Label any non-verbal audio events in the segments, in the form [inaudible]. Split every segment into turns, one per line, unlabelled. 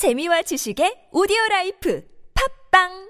재미와 지식의 오디오 라이프. 팟빵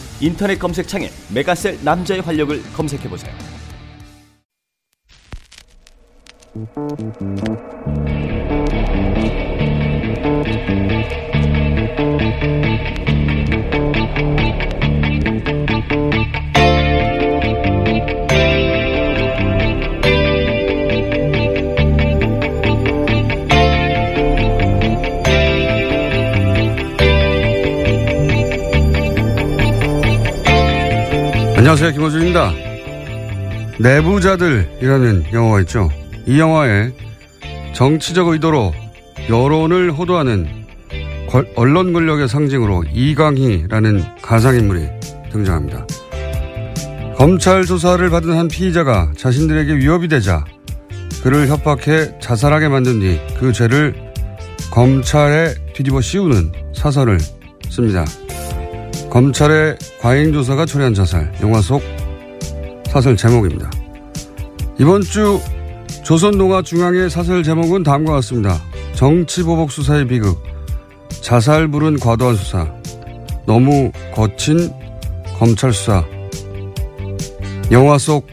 인터넷 검색창에 메가셀 남자의 활력을 검색해 보세요.
안녕하세요. 김호준입니다. 내부자들이라는 영화가 있죠. 이 영화에 정치적 의도로 여론을 호도하는 권- 언론 권력의 상징으로 이강희라는 가상인물이 등장합니다. 검찰 조사를 받은 한 피의자가 자신들에게 위협이 되자 그를 협박해 자살하게 만든 뒤 그 죄를 검찰에 뒤집어 씌우는 사설을 씁니다. 검찰의 과잉조사가 초래한 자살, 영화 속 사설 제목입니다. 이번 주 조선동아중앙의 사설 제목은 다음과 같습니다. 정치보복 수사의 비극, 자살불은 과도한 수사, 너무 거친 검찰 수사, 영화 속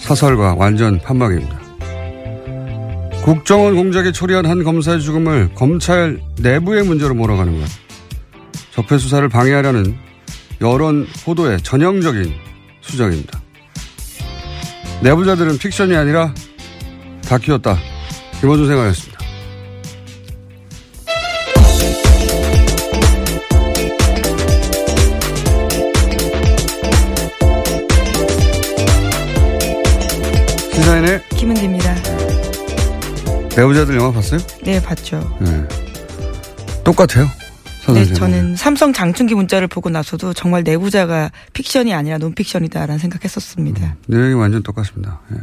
사설과 완전 판박입니다. 국정원 공작에 초래한 한 검사의 죽음을 검찰 내부의 문제로 몰아가는 것. 적폐 수사를 방해하려는 여론 호도의 전형적인 수정입니다. 내부자들은 픽션이 아니라 다큐였다. 김호준 생각이었습니다. 시사인의
김은지입니다.
내부자들 영화 봤어요?
네, 봤죠.
네. 똑같아요. 사설
네. 저는 삼성 장충기 문자를 보고 나서도 정말 내부자가 픽션이 아니라 논픽션이다라는 생각했었습니다.
내용이 완전 똑같습니다. 예.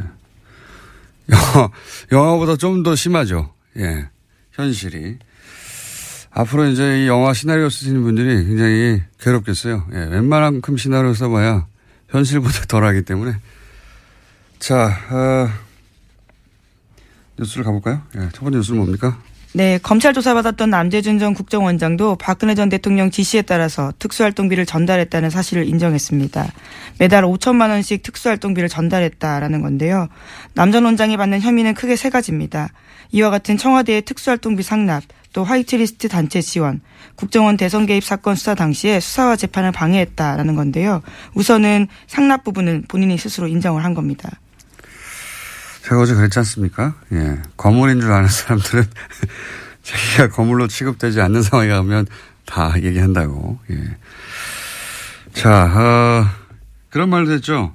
영화, 영화보다 좀 더 심하죠. 예. 현실이. 앞으로 이제 이 영화 시나리오 쓰시는 분들이 굉장히 괴롭겠어요. 예. 웬만한큼 시나리오 써봐야 현실보다 덜 하기 때문에. 자, 어, 뉴스를 가볼까요? 예. 첫 번째 뉴스는 뭡니까?
네, 검찰 조사받았던 남재준 전 국정원장도 박근혜 전 대통령 지시에 따라서 특수활동비를 전달했다는 사실을 인정했습니다. 매달 5천만 원씩 특수활동비를 전달했다라는 건데요. 남 전 원장이 받는 혐의는 크게 세 가지입니다. 이와 같은 청와대의 특수활동비 상납, 또 화이트리스트 단체 지원, 국정원 대선 개입 사건 수사 당시에 수사와 재판을 방해했다라는 건데요. 우선은 상납 부분은 본인이 스스로 인정을 한 겁니다.
제가 어제 그랬지 않습니까? 예. 거물인 줄 아는 사람들은 [laughs] 자기가 거물로 취급되지 않는 상황에 가면 다 얘기한다고. 예. 자, 어, 그런 말도 했죠.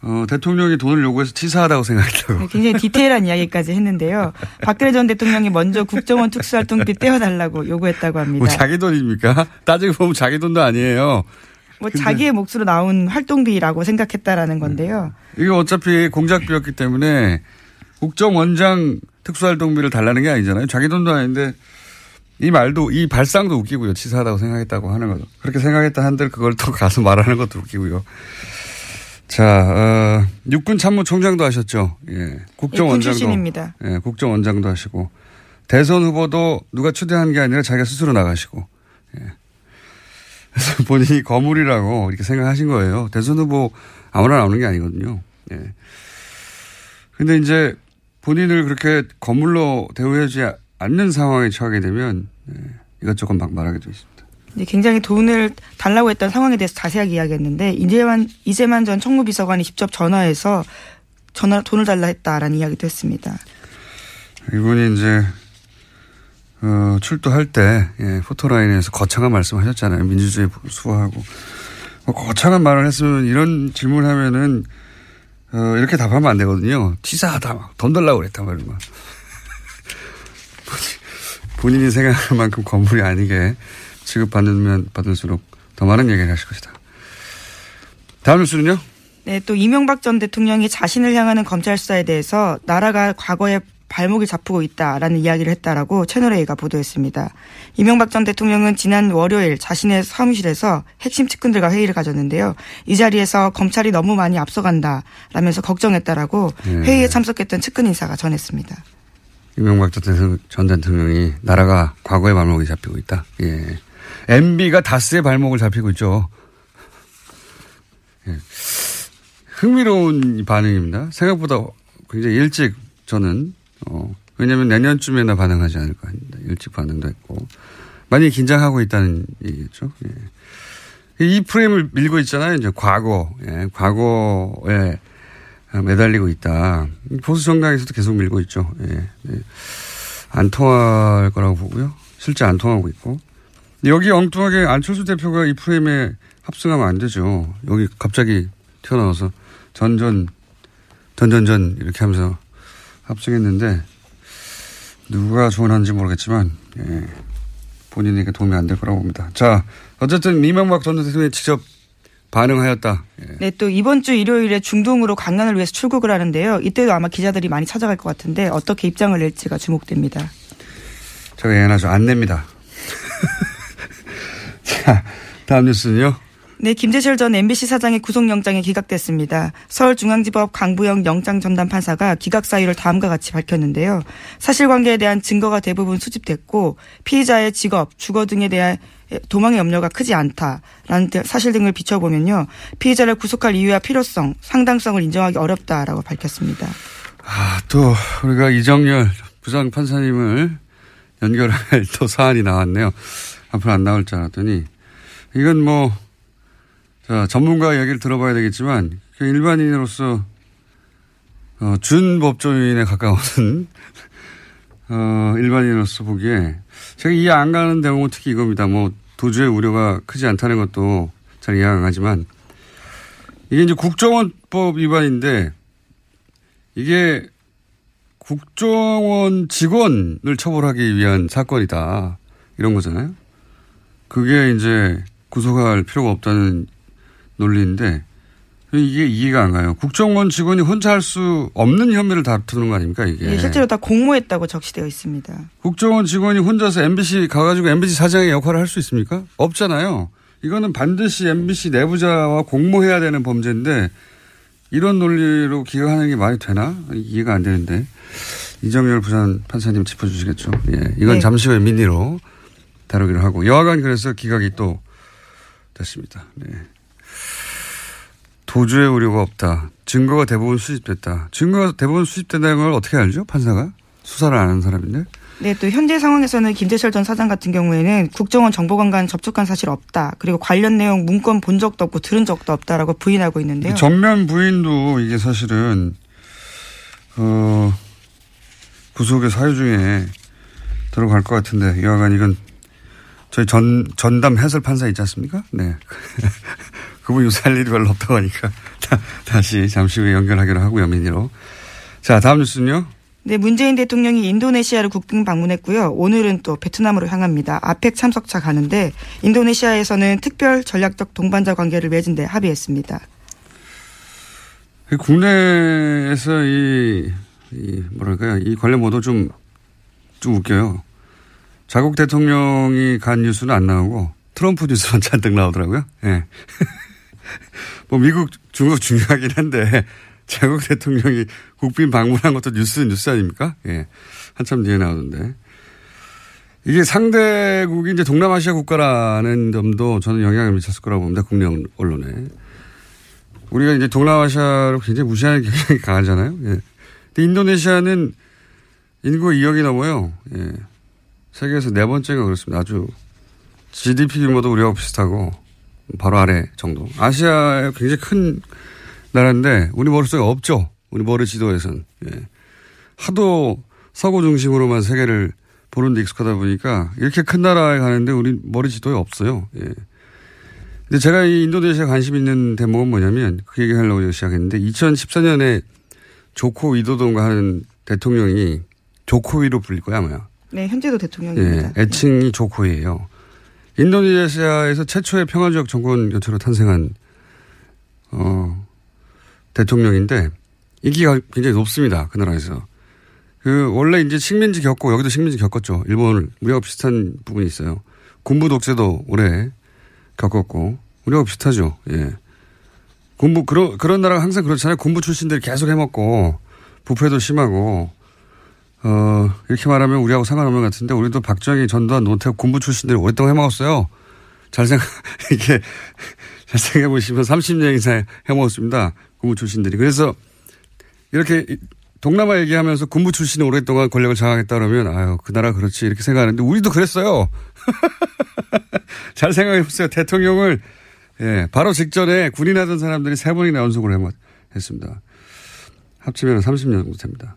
어, 대통령이 돈을 요구해서 치사하다고 생각했다고.
네, 굉장히 디테일한 이야기까지 했는데요. 박근혜 전 대통령이 먼저 국정원 특수활동비 떼어달라고 요구했다고 합니다.
뭐 자기 돈입니까? 따지고 보면 자기 돈도 아니에요.
뭐 자기의 몫으로 나온 활동비라고 생각했다라는 건데요.
이게 어차피 공작비였기 때문에 국정원장 특수활동비를 달라는 게 아니잖아요. 자기 돈도 아닌데 이 말도 이 발상도 웃기고요. 치사하다고 생각했다고 하는 거죠. 그렇게 생각했다 한들 그걸 또 가서 말하는 것도 웃기고요. 자, 어, 육군 참모총장도 하셨죠. 예. 국정원장도.
군 출신입니다.
예, 국정원장도 하시고 대선 후보도 누가 추대한 게 아니라 자기가 스스로 나가시고. 예. 그래서 [laughs] 본인이 거물이라고 이렇게 생각하신 거예요. 대선 후보 아무나 나오는 게 아니거든요. 예. 근데 이제 본인을 그렇게 거물로 대우하지 않는 상황에 처하게 되면 예, 이것저것 막 말하게 돼 있습니다.
네, 굉장히 돈을 달라고 했던 상황에 대해서 자세하게 이야기했는데 이재만 이재만 전 청무비서관이 직접 전화해서 전화 돈을 달라 했다라는 이야기도 했습니다.
이분이 이제 어, 출두할 때 예, 포토라인에서 거창한 말씀하셨잖아요. 민주주의 수호하고 뭐 거창한 말을 했으면 이런 질문하면은 어, 이렇게 답하면 안 되거든요. 치사하다 막돈 달라고 그랬단 말이야. [laughs] 본인이 생각할 만큼 건물이 아니게 취급받으면 받을수록 더 많은 얘기를 하실 것이다. 다음 뉴스는요?
네, 또 이명박 전 대통령이 자신을 향하는 검찰 수사에 대해서 나라가 과거에 발목을 잡고 있다라는 이야기를 했다라고 채널A가 보도했습니다. 이명박 전 대통령은 지난 월요일 자신의 사무실에서 핵심 측근들과 회의를 가졌는데요. 이 자리에서 검찰이 너무 많이 앞서간다 라면서 걱정했다라고
네.
회의에 참석했던 측근 인사가 전했습니다.
이명박 전 대통령이 나라가 과거의 발목이 잡히고 있다. 예. MB가 다스의 발목을 잡히고 있죠. 예. 흥미로운 반응입니다. 생각보다 굉장히 일찍 저는 어, 왜냐하면 내년쯤에나 반응하지 않을까 합니다. 일찍 반응도 했고 많이 긴장하고 있다는 얘기겠죠. 예. 이 프레임을 밀고 있잖아요. 이제 과거, 예. 과거에 매달리고 있다. 보수 정당에서도 계속 밀고 있죠. 예. 예. 안 통할 거라고 보고요. 실제 안 통하고 있고. 여기 엉뚱하게 안철수 대표가 이 프레임에 합승하면 안 되죠. 여기 갑자기 튀어나와서 전전, 전전전 이렇게 하면서 합승했는데 누가 조언하는지 모르겠지만 예, 본인에게 도움이 안 될 거라고 봅니다. 자 어쨌든 이명박 전 대통령이 직접 반응하였다. 예.
네, 또 이번 주 일요일에 중동으로 강연을 위해서 출국을 하는데요. 이때도 아마 기자들이 많이 찾아갈 것 같은데 어떻게 입장을 낼지가 주목됩니다.
제가 예언하죠. 안 냅니다. [laughs] 자, 다음 뉴스는요.
네, 김재철 전 MBC 사장의 구속영장이 기각됐습니다. 서울중앙지법 강부영 영장 전담 판사가 기각 사유를 다음과 같이 밝혔는데요. 사실관계에 대한 증거가 대부분 수집됐고 피의자의 직업, 주거 등에 대한 도망의 염려가 크지 않다라는 사실 등을 비춰보면요. 피의자를 구속할 이유와 필요성, 상당성을 인정하기 어렵다라고 밝혔습니다.
아, 또 우리가 이정열 부장 판사님을 연결할 [laughs] 또 사안이 나왔네요. 앞으로 안 나올 줄 알았더니 이건 뭐 자, 전문가 얘기를 들어봐야 되겠지만 일반인으로서 어, 준법조인에 가까운 [laughs] 어, 일반인으로서 보기에 제가 이해 안 가는 대목은 특히 이겁니다. 뭐 도주의 우려가 크지 않다는 것도 잘 이해 안 가지만 이게 이제 국정원법 위반인데 이게 국정원 직원을 처벌하기 위한 사건이다. 이런 거잖아요. 그게 이제 구속할 필요가 없다는 논리인데 이게 이해가 안 가요. 국정원 직원이 혼자 할 수 없는 혐의를 다투는 거 아닙니까 이게.
예, 실제로 다 공모했다고 적시되어 있습니다.
국정원 직원이 혼자서 MBC 가가지고 MBC 사장의 역할을 할 수 있습니까? 없잖아요. 이거는 반드시 MBC 내부자와 공모해야 되는 범죄인데 이런 논리로 기각하는 게 말이 되나? 이해가 안 되는데. 이정열 부산 판사님 짚어주시겠죠. 예. 이건
네.
잠시 후에 민의로 다루기로 하고. 여하간 그래서 기각이 또 됐습니다. 네. 도주의 우려가 없다. 증거가 대부분 수집됐다. 증거가 대부분 수집된다는 걸 어떻게 알죠? 판사가? 수사를 안 하는 사람인데?
네, 또 현재 상황에서는 김재철 전 사장 같은 경우에는 국정원 정보관과는 접촉한 사실 없다. 그리고 관련 내용 문건 본 적도 없고 들은 적도 없다라고 부인하고 있는데요.
정면 부인도 이게 사실은 어 구속의 사유 중에 들어갈 것 같은데 여하간 이건 저희 전 전담 해설 판사 있지 않습니까? 네. [laughs] 그분 요새 할 일이 별로 없다고 하니까 다, 시 잠시 후에 연결하기로 하고요, 미니로. 자, 다음 뉴스는요.
네, 문재인 대통령이 인도네시아를 국빈 방문했고요. 오늘은 또 베트남으로 향합니다. 아펙 참석차 가는데 인도네시아에서는 특별 전략적 동반자 관계를 맺은 데 합의했습니다.
국내에서 이, 이 뭐랄까요 이 관련 보도 좀, 좀 웃겨요. 자국 대통령이 간 뉴스는 안 나오고 트럼프 뉴스만 [laughs] 잔뜩 나오더라고요. 예. 네. 뭐 미국, 중국 중요하긴 한데 자국 대통령이 국빈 방문한 것도 뉴스 뉴스 아닙니까? 예. 한참 뒤에 나오던데. 이게 상대국이 이제 동남아시아 국가라는 점도 저는 영향을 미쳤을 거라고 봅니다. 국내 언론에. 우리가 이제 동남아시아를 굉장히 무시하는 경향이 [laughs] 강하잖아요. 예. 근데 인도네시아는 인구 2억이 넘어요. 예. 세계에서 네 번째가 그렇습니다. 아주 GDP 규모도 우리하고 비슷하고 바로 아래 정도. 아시아에 굉장히 큰 나라인데 우리 머릿속에 없죠. 우리 머리 지도에선. 예. 하도 서구 중심으로만 세계를 보는 데 익숙하다 보니까 이렇게 큰 나라에 가는데 우리 머리 지도에 없어요. 예. 근데 제가 이 인도네시아 관심 있는 대목은 뭐냐면 그 얘기 하려고 시작했는데 2014년에 조코 위도동가 하는 대통령이 조코위로 불릴 거야 아마.
네, 현재도 대통령입니다.
예, 애칭이 조코이예요. 인도네시아에서 최초의 평화적 정권 교체로 탄생한 어, 대통령인데 인기가 굉장히 높습니다. 그 나라에서. 그 원래 이제 식민지 겪고 여기도 식민지 겪었죠. 일본을 우리하고 비슷한 부분이 있어요. 군부 독재도 오래 겪었고 우리하고 비슷하죠. 예. 군부 그런 그런 나라가 항상 그렇잖아요. 군부 출신들이 계속 해먹고 부패도 심하고 어 이렇게 말하면 우리하고 상관없는 것 같은데 우리도 박정희 전두환 노태우 군부 출신들이 오랫동안 해먹었어요. 잘 생각 [laughs] 이게 잘 생각해 보시면 30년 이상 해먹었습니다. 군부 출신들이 그래서 이렇게 동남아 얘기하면서 군부 출신이 오랫동안 권력을 장악했다 그러면 아유 그 나라 그렇지 이렇게 생각하는데 우리도 그랬어요. [laughs] 잘 생각해 보세요. 대통령을 예, 바로 직전에 군인 하던 사람들이 세 번이나 연속으로 했습니다. 합치면 30년 정도 됩니다.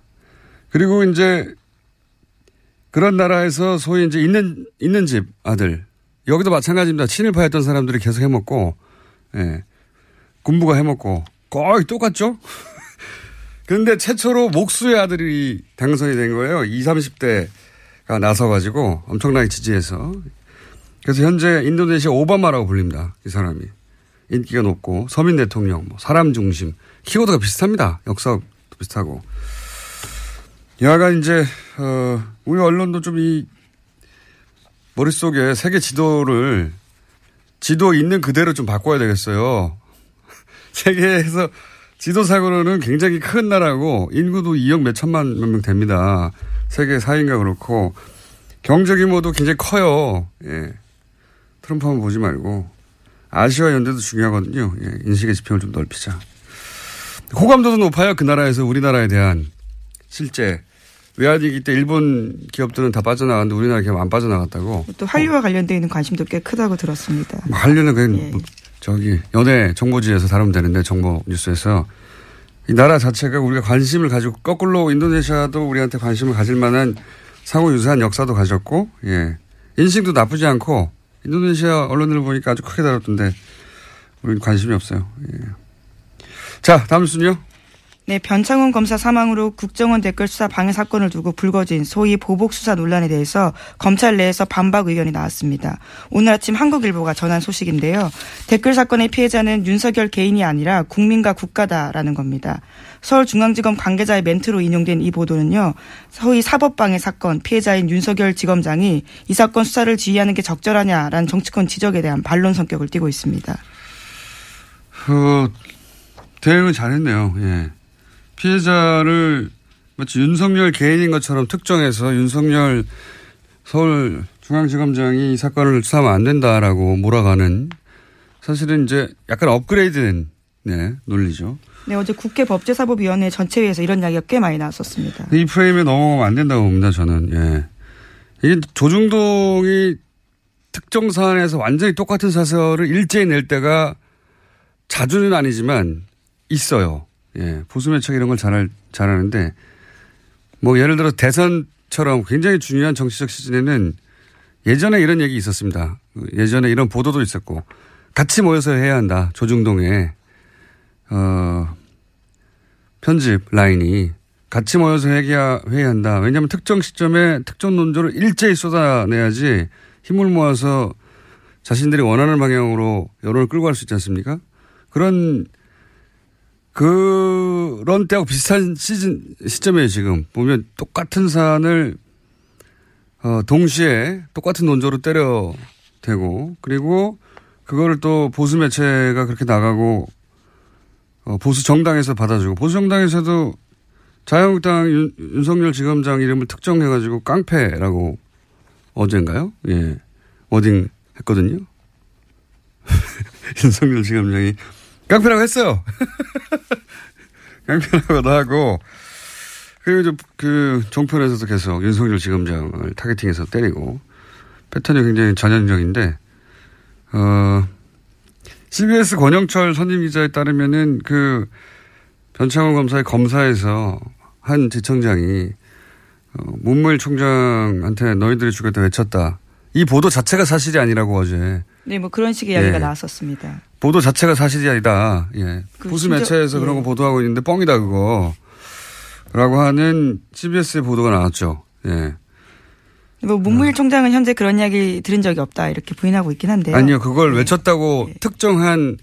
그리고 이제 그런 나라에서 소위 이제 있는 있는 집 아들 여기도 마찬가지입니다. 친일파였던 사람들이 계속 해먹고 예, 군부가 해먹고 거의 똑같죠. [laughs] 그런데 최초로 목수의 아들이 당선이 된 거예요. 20, 30대가 나서가지고 엄청나게 지지해서. 그래서 현재 인도네시아 오바마라고 불립니다. 이 사람이. 인기가 높고 서민 대통령, 뭐 사람 중심. 키워드가 비슷합니다. 역사도 비슷하고. 여하간 이제, 어, 우리 언론도 좀 이 머릿속에 세계 지도를 지도 있는 그대로 좀 바꿔야 되겠어요. [laughs] 세계에서 지도상으로는 굉장히 큰 나라고 인구도 2억 몇 천만 몇 명 됩니다. 세계 4인가 그렇고 경제 규모도 굉장히 커요. 예. 트럼프 한번 보지 말고 아시아 연대도 중요하거든요. 예. 인식의 지평을 좀 넓히자. 호감도도 높아요. 그 나라에서 우리나라에 대한 실제 외환위기 때 일본 기업들은 다 빠져나갔는데 우리나라 기업 안 빠져나갔다고.
또 한류와 관련되어 있는 관심도 꽤 크다고 들었습니다.
뭐 한류는 그냥 예. 뭐 저기 연예 정보지에서 다루면 되는데 정보 뉴스에서 이 나라 자체가 우리가 관심을 가지고 거꾸로 인도네시아도 우리한테 관심을 가질 만한 상호 유사한 역사도 가졌고 예 인식도 나쁘지 않고 인도네시아 언론들을 보니까 아주 크게 다뤘던데 우리는 관심이 없어요. 예. 자 다음 순요.
네, 변창훈 검사 사망으로 국정원 댓글 수사 방해 사건을 두고 불거진 소위 보복 수사 논란에 대해서 검찰 내에서 반박 의견이 나왔습니다. 오늘 아침 한국일보가 전한 소식인데요. 댓글 사건의 피해자는 윤석열 개인이 아니라 국민과 국가다라는 겁니다. 서울중앙지검 관계자의 멘트로 인용된 이 보도는요. 소위 사법방해 사건 피해자인 윤석열 지검장이 이 사건 수사를 지휘하는 게 적절하냐라는 정치권 지적에 대한 반론 성격을 띠고 있습니다.
그 대응은 잘했네요. 예. 피해자를 마치 윤석열 개인인 것처럼 특정해서 윤석열 서울중앙지검장이 이 사건을 수사하면 안 된다라고 몰아가는 사실은 이제 약간 업그레이드된 네, 논리죠.
네, 어제 국회 법제사법위원회 전체회에서 이런 이야기가 꽤 많이 나왔었습니다.
이 프레임에 넘어가면 안 된다고 봅니다, 저는. 예. 이게 조중동이 특정 사안에서 완전히 똑같은 사설을 일제히 낼 때가 자주는 아니지만 있어요. 예, 보수매체 이런 걸 잘, 잘하는데, 뭐 예를 들어 대선처럼 굉장히 중요한 정치적 시즌에는 예전에 이런 얘기 있었습니다. 예전에 이런 보도도 있었고, 같이 모여서 해야 한다. 조중동에 어 편집 라인이 같이 모여서 회의해야, 회의한다. 왜냐하면 특정 시점에 특정 논조를 일제히 쏟아내야지 힘을 모아서 자신들이 원하는 방향으로 여론을 끌고 갈 수 있지 않습니까? 그런 그런 때하고 비슷한 시즌 시점이에요 지금 보면 똑같은 사안을 어, 동시에 똑같은 논조로 때려 대고 그리고 그거를 또 보수 매체가 그렇게 나가고 어, 보수 정당에서 받아주고 보수 정당에서도 자유한국당 윤, 윤석열 지검장 이름을 특정해가지고 깡패라고 어젠가요? 예 워딩 했거든요. [laughs] 윤석열 지검장이 깡패라고 했어요. [laughs] 깡패라고도 하고 그리고 그 종편에서도 계속 윤석열 지검장을 타겟팅해서 때리고 패턴이 굉장히 전형적인데 어 CBS 권영철 선임 기자에 따르면은 그 변창호 검사의 검사에서 한 지청장이 어, 문무일 총장한테 너희들이 죽였다 외쳤다. 이 보도 자체가 사실이 아니라고 어제.
네, 뭐 그런 식의 이야기가
예.
나왔었습니다.
보도 자체가 사실이 아니다. 예.
그
보수
심지어-
매체에서 그런 거
예.
보도하고 있는데 뻥이다 그거. 라고 하는 CBS의 보도가 나왔죠. 예.
뭐 문무일 총장은 현재 그런 이야기 들은 적이 없다 이렇게 부인하고 있긴 한데요.
아니요, 그걸 외쳤다고
예.
특정한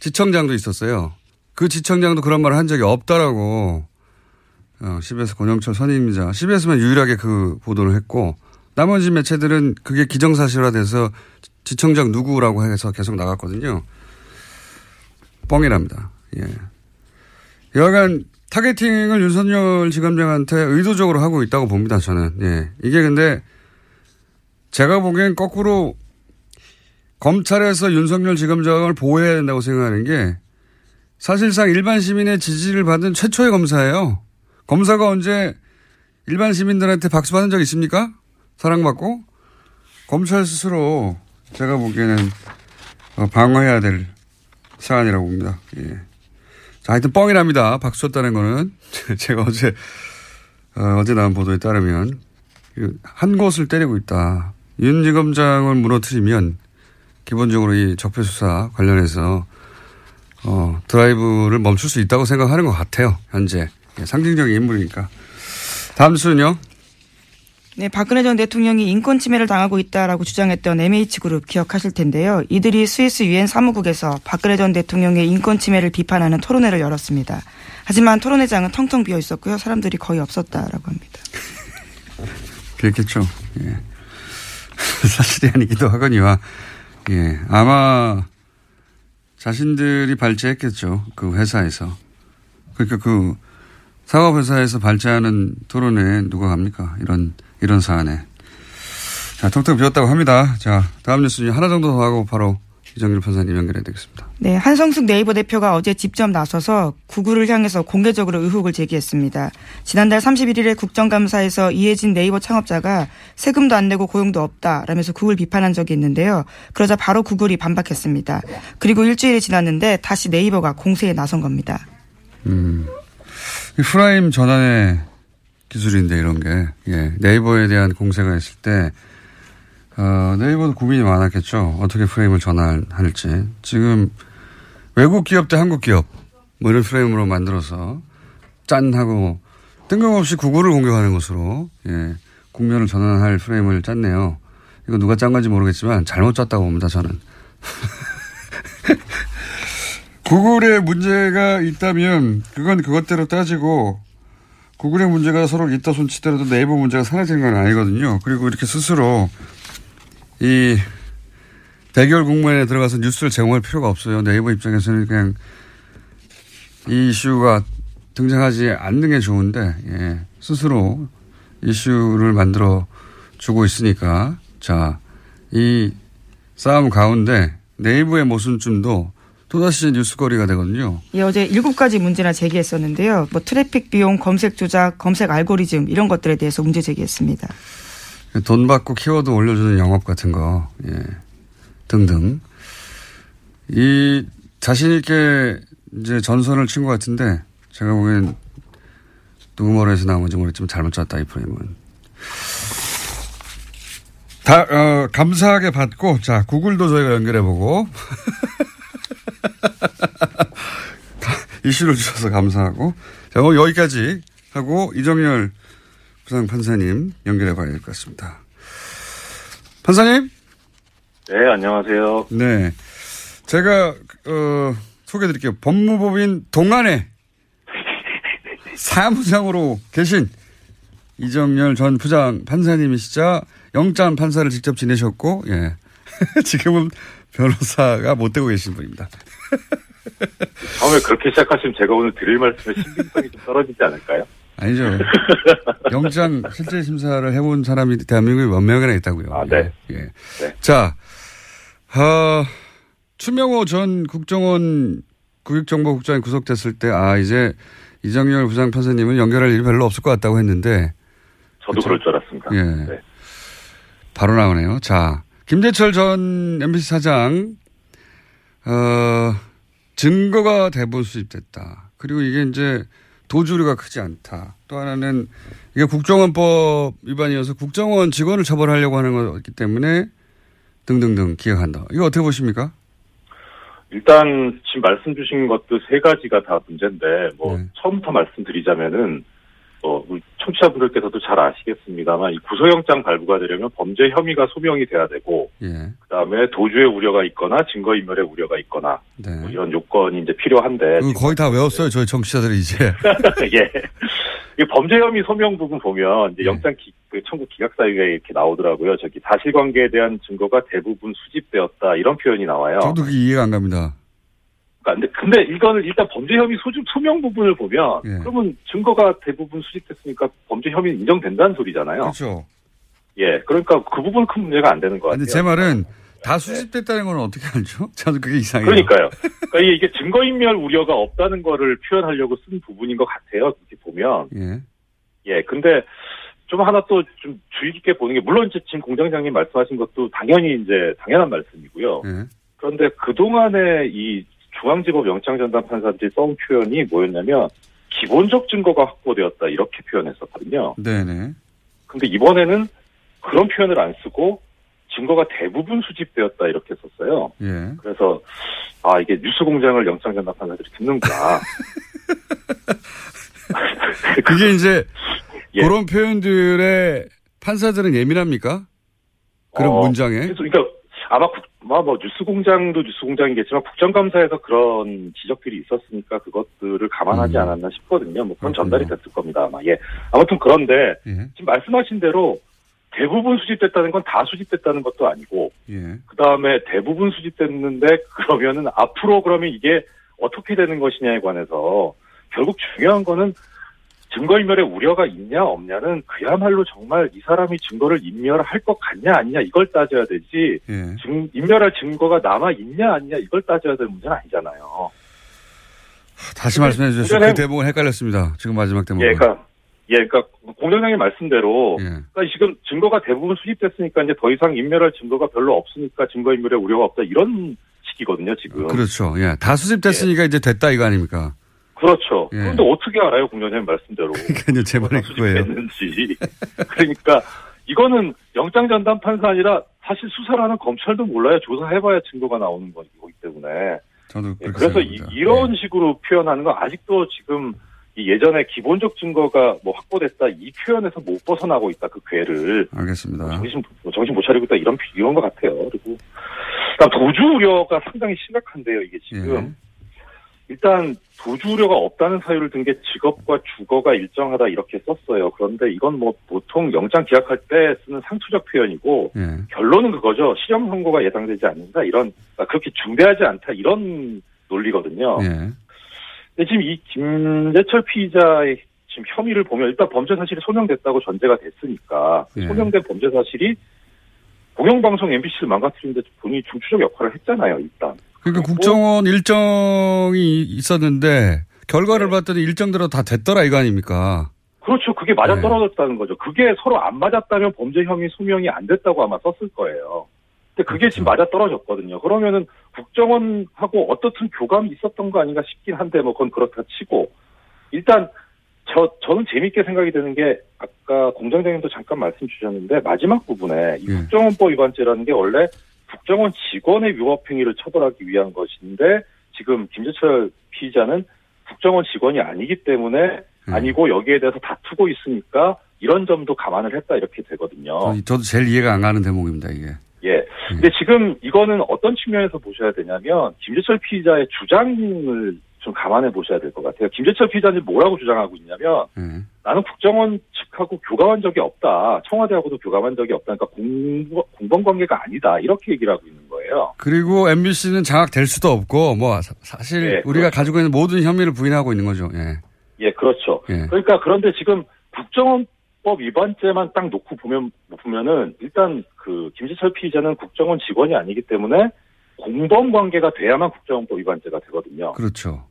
지청장도 있었어요. 그 지청장도 그런 말을 한 적이 없다라고 어, CBS 권영철 선임이자 CBS만 유일하게 그 보도를 했고 나머지 매체들은 그게 기정사실화돼서 지청장 누구라고 해서 계속 나갔거든요. 뻥이랍니다. 예. 여하간 타겟팅을 윤석열 지검장한테 의도적으로 하고 있다고 봅니다. 저는. 예. 이게 근데 제가 보기엔 거꾸로 검찰에서 윤석열 지검장을 보호해야 된다고 생각하는 게 사실상 일반 시민의 지지를 받은 최초의 검사예요. 검사가 언제 일반 시민들한테 박수 받은 적 있습니까? 사랑받고? 검찰 스스로 제가 보기에는 어, 방어해야 될 사안이라고 봅니다. 예. 자, 하여튼 뻥이랍니다. 박수 쳤다는 거는. [laughs] 제가 어제, 어, 어제 나온 보도에 따르면 그한 곳을 때리고 있다. 윤 지 검장을 무너뜨리면 기본적으로 이 적폐 수사 관련해서 어, 드라이브를 멈출 수 있다고 생각하는 것 같아요. 현재. 예, 상징적인 인물이니까. 다음 뉴스는요.
네, 박근혜 전 대통령이 인권 침해를 당하고 있다라고 주장했던 MH그룹 기억하실 텐데요. 이들이 스위스 유엔 사무국에서 박근혜 전 대통령의 인권 침해를 비판하는 토론회를 열었습니다. 하지만 토론회장은 텅텅 비어 있었고요. 사람들이 거의 없었다라고 합니다.
그랬겠죠. 예. [laughs] 사실이 아니기도 하거니와, 예. 아마 자신들이 발제했겠죠. 그 회사에서. 그러니까 그 사업회사에서 발제하는 토론에 누가 갑니까? 이런, 이런 사안에. 자, 텅텅 비었다고 합니다. 자, 다음 뉴스 중에 하나 정도 더 하고 바로 이정렬 판사님 연결해야 되겠습니다.
네, 한성숙 네이버 대표가 어제 직접 나서서 구글을 향해서 공개적으로 의혹을 제기했습니다. 지난달 31일에 국정감사에서 이해진 네이버 창업자가 세금도 안 내고 고용도 없다라면서 구글 비판한 적이 있는데요. 그러자 바로 구글이 반박했습니다. 그리고 일주일이 지났는데 다시 네이버가 공세에 나선 겁니다.
이 프레임 전환의 기술인데 이런 게 예, 네이버에 대한 공세가 있을 때 어, 네이버도 고민이 많았겠죠. 어떻게 프레임을 전환할지. 지금 외국 기업 대 한국 기업 뭐 이런 프레임으로 만들어서 짠 하고 뜬금없이 구글을 공격하는 것으로 예, 국면을 전환할 프레임을 짰네요. 이거 누가 짠 건지 모르겠지만 잘못 짰다고 봅니다. 저는. [laughs] 구글에 문제가 있다면 그건 그것대로 따지고 구글의 문제가 서로 있다 손치더라도 네이버 문제가 사라지는 건 아니거든요. 그리고 이렇게 스스로 이 대결 국면에 들어가서 뉴스를 제공할 필요가 없어요. 네이버 입장에서는 그냥 이 이슈가 등장하지 않는 게 좋은데 예, 스스로 이슈를 만들어 주고 있으니까 자 이 싸움 가운데 네이버의 모순점도 또다시 뉴스거리가 되거든요.
예, 어제 일곱 가지 문제나 제기했었는데요. 뭐 트래픽 비용, 검색 조작, 검색 알고리즘 이런 것들에 대해서 문제 제기했습니다.
돈 받고 키워드 올려주는 영업 같은 거, 예, 등등. 이 자신있게 이제 전선을 친 것 같은데, 제가 보기엔 누구 머리에서 나온 건지 모르겠지만 잘못 짰다, 이 프레임은. 다, 어, 감사하게 받고, 자, 구글도 저희가 연결해보고. [laughs] [laughs] 이슈를 주셔서 감사하고. 자, 오늘 여기까지 하고, 이정열 부장판사님 연결해 봐야 될 것 같습니다. 판사님?
네, 안녕하세요.
네. 제가, 어, 소개해 드릴게요. 법무법인 동안에 사무장으로 계신 이정열 전 부장 판사님이시자 영장 판사를 직접 지내셨고, 예. [laughs] 지금은 변호사가 못 되고 계신 분입니다.
처음에 그렇게 시작하시면 제가 오늘 드릴 말씀의 신빙성이 좀 떨어지지 않을까요?
아니죠. 영장 실제 심사를 해본 사람이 대한민국에 몇 명이나 있다고요.
아, 네.
예. 예.
네.
자, 어, 추명호 전 국정원 교육정보국장이 구속됐을 때, 아, 이제 이정열 부장 판사님은 연결할 일이 별로 없을 것 같다고 했는데,
저도 그럴 줄 알았습니다.
예.
네.
바로 나오네요. 자, 김재철 전 MBC 사장, 어, 증거가 대부분 수집됐다. 그리고 이게 이제 도주류가 크지 않다. 또 하나는 이게 국정원법 위반이어서 국정원 직원을 처벌하려고 하는 거기 때문에 등등등 기억한다. 이거 어떻게 보십니까?
일단 지금 말씀 주신 것도 세 가지가 다 문제인데 뭐
네.
처음부터 말씀드리자면은 어, 청취자분들께서도 잘 아시겠습니다만 이 구속영장 발부가 되려면 범죄 혐의가 소명이 돼야 되고
예.
그다음에 도주의 우려가 있거나 증거인멸의 우려가 있거나
네.
뭐 이런 요건이 이제 필요한데
그거 거의 다 외웠어요. 저희 정치자들이 이제. [laughs]
예. 이 범죄 혐의 소명 부분 보면 이제
네.
영장 기, 그 청구 기각 사유에 이렇게 나오더라고요. 저기 사실관계에 대한 증거가 대부분 수집되었다 이런 표현이 나와요.
저도 그게 이해가 안 갑니다.
그러니까 근데, 근데 이거는 일단 범죄 혐의 소집 소명 부분을 보면
예.
그러면 증거가 대부분 수집됐으니까 범죄 혐의 인정된다는 소리잖아요.
그렇죠.
예. 그러니까 그 부분은 큰 문제가 안 되는 것 같아요.
근데 제 말은 다 수집됐다는 건 어떻게 알죠? [laughs] 저는 그게 이상해요.
그러니까요. 그러니까 이게- 이게 증거인멸 우려가 없다는 거를 표현하려고 쓴 부분인 것 같아요. 이렇게 보면.
예.
예, 근데 좀 하나 또 좀 주의 깊게 보는 게 물론 이제 지금 공장장님 말씀하신 것도 당연히 이제 당연한 말씀이고요.
예.
그런데 그동안에 이 중앙지법 영장전담 판사들이 써온 표현이 뭐였냐면 기본적 증거가 확보되었다 이렇게 표현했었거든요.
네네.
근데 이번에는 그런 표현을 안 쓰고 증거가 대부분 수집되었다 이렇게 썼어요.
예.
그래서 아 이게 뉴스 공장을 영장 전담 판사들이 듣는구나. [laughs]
그게 이제
예.
그런 표현들에 판사들은 예민합니까? 그런
어,
문장에?
그래서 그러니까 아마 국, 아마 뭐 뉴스공장도 뉴스공장이겠지만 국정감사에서 그런 지적들이 있었으니까 그것들을 감안하지
음.
않았나 싶거든요. 뭐 그건
그렇군요.
전달이 됐을 겁니다. 아마 예. 아무튼 그런데
예.
지금 말씀하신 대로 대부분 수집됐다는 건 다 수집됐다는 것도 아니고
예.
그 다음에 대부분 수집됐는데 그러면은 앞으로 그러면 이게 어떻게 되는 것이냐에 관해서 결국 중요한 거는 증거인멸의 우려가 있냐 없냐는 그야말로 정말 이 사람이 증거를 인멸할 것 같냐 아니냐 이걸 따져야 되지
예.
증, 인멸할 증거가 남아 있냐 아니냐 이걸 따져야 될 문제는 아니잖아요.
다시 말씀해 주세요.
그
대목은 헷갈렸습니다. 지금 마지막 대목은.
예, 그러니까 예, 그러니까 공장장님 말씀대로
예.
그러니까 지금 증거가 대부분 수집됐으니까 이제 더 이상 인멸할 증거가 별로 없으니까 증거인멸의 우려가 없다 이런 식이거든요 지금.
그렇죠. 예. 다 수집됐으니까 이제 됐다 이거 아닙니까?
그렇죠.
예.
그런데 어떻게 알아요, 공장장님 말씀대로. [laughs]
그러니까 제 말이 그거예요.
수집됐는지. [laughs] 그러니까 이거는 영장 전담 판사 아니라 사실 수사를 하는 검찰도 몰라요. 조사해봐야 증거가 나오는 거기 때문에.
저도
예, 그래서 이,
생각합니다.
이런 식으로 표현하는 건 아직도 지금 이 예전에 기본적 증거가 뭐 확보됐다 이 표현에서 못 벗어나고 있다 그 괴를
예. 알겠습니다.
정신 뭐 정신 못 차리고 있다 이런 이런 것 같아요. 그리고 일단 도주 우려가 상당히 심각한데요. 이게 지금
예.
일단 도주 우려가 없다는 사유를 든 게 직업과 주거가 일정하다 이렇게 썼어요. 그런데 이건 뭐 보통 영장 기각할 때 쓰는 상투적 표현이고
예.
결론은 그거죠. 실형 선고가 예상되지 않는다 이런 그러니까 그렇게 중대하지 않다 이런 논리거든요.
예.
근데 지금 이 김재철 피의자의 지금 혐의를 보면 일단 범죄 사실이 소명됐다고 전제가 됐으니까
예.
소명된 범죄 사실이 공영방송 MBC를 망가뜨리는데 본인이 중추적 역할을 했잖아요. 일단
그러니까
그리고-
국정원 일정이 있었는데 결과를
네.
봤더니 일정대로 다 됐더라 이거 아닙니까?
그렇죠. 그게 맞아
네.
떨어졌다는 거죠. 그게 서로 안 맞았다면 범죄 혐의 소명이 안 됐다고 아마 썼을 거예요. 근데 그게
그렇죠.
지금 맞아 떨어졌거든요. 그러면은 국정원하고 어떻든 교감이 있었던 거 아닌가 싶긴 한데 뭐 그건 그렇다 치고 일단 저, 저는 재밌게 생각이 드는 게, 아까 공장장님도 잠깐 말씀 주셨는데, 마지막 부분에 이
예.
국정원법 위반죄라는 게 원래 국정원 직원의 위법행위를 처벌하기 위한 것인데, 지금 김재철 피의자는 국정원 직원이 아니기 때문에,
음.
아니고 여기에 대해서 다투고 있으니까, 이런 점도 감안을 했다, 이렇게 되거든요.
저- 저도 제일 이해가 안 가는 대목입니다, 이게.
예. 근데 지금 이거는 어떤 측면에서 보셔야 되냐면 김재철 피의자의 주장을 좀 감안해 보셔야 될 것 같아요. 김재철 피의자는 뭐라고 주장하고 있냐면
예.
나는 국정원 측하고 교감한 적이 없다. 청와대하고도 교감한 적이 없다. 그러니까 공, 공범 관계가 아니다. 이렇게 얘기를 하고 있는 거예요.
그리고 MBC는 장악될 수도 없고, 뭐, 사- 사실
예,
우리가
그렇죠.
가지고 있는 모든 혐의를 부인하고 있는 거죠. 예.
예, 그렇죠.
예.
그러니까 그런데 지금 국정원법 위반죄만 딱 놓고 보면 보면은 일단 그 김재철 피의자는 국정원 직원이 아니기 때문에 공범 관계가 돼야만 국정원법 위반죄가 되거든요.
그렇죠.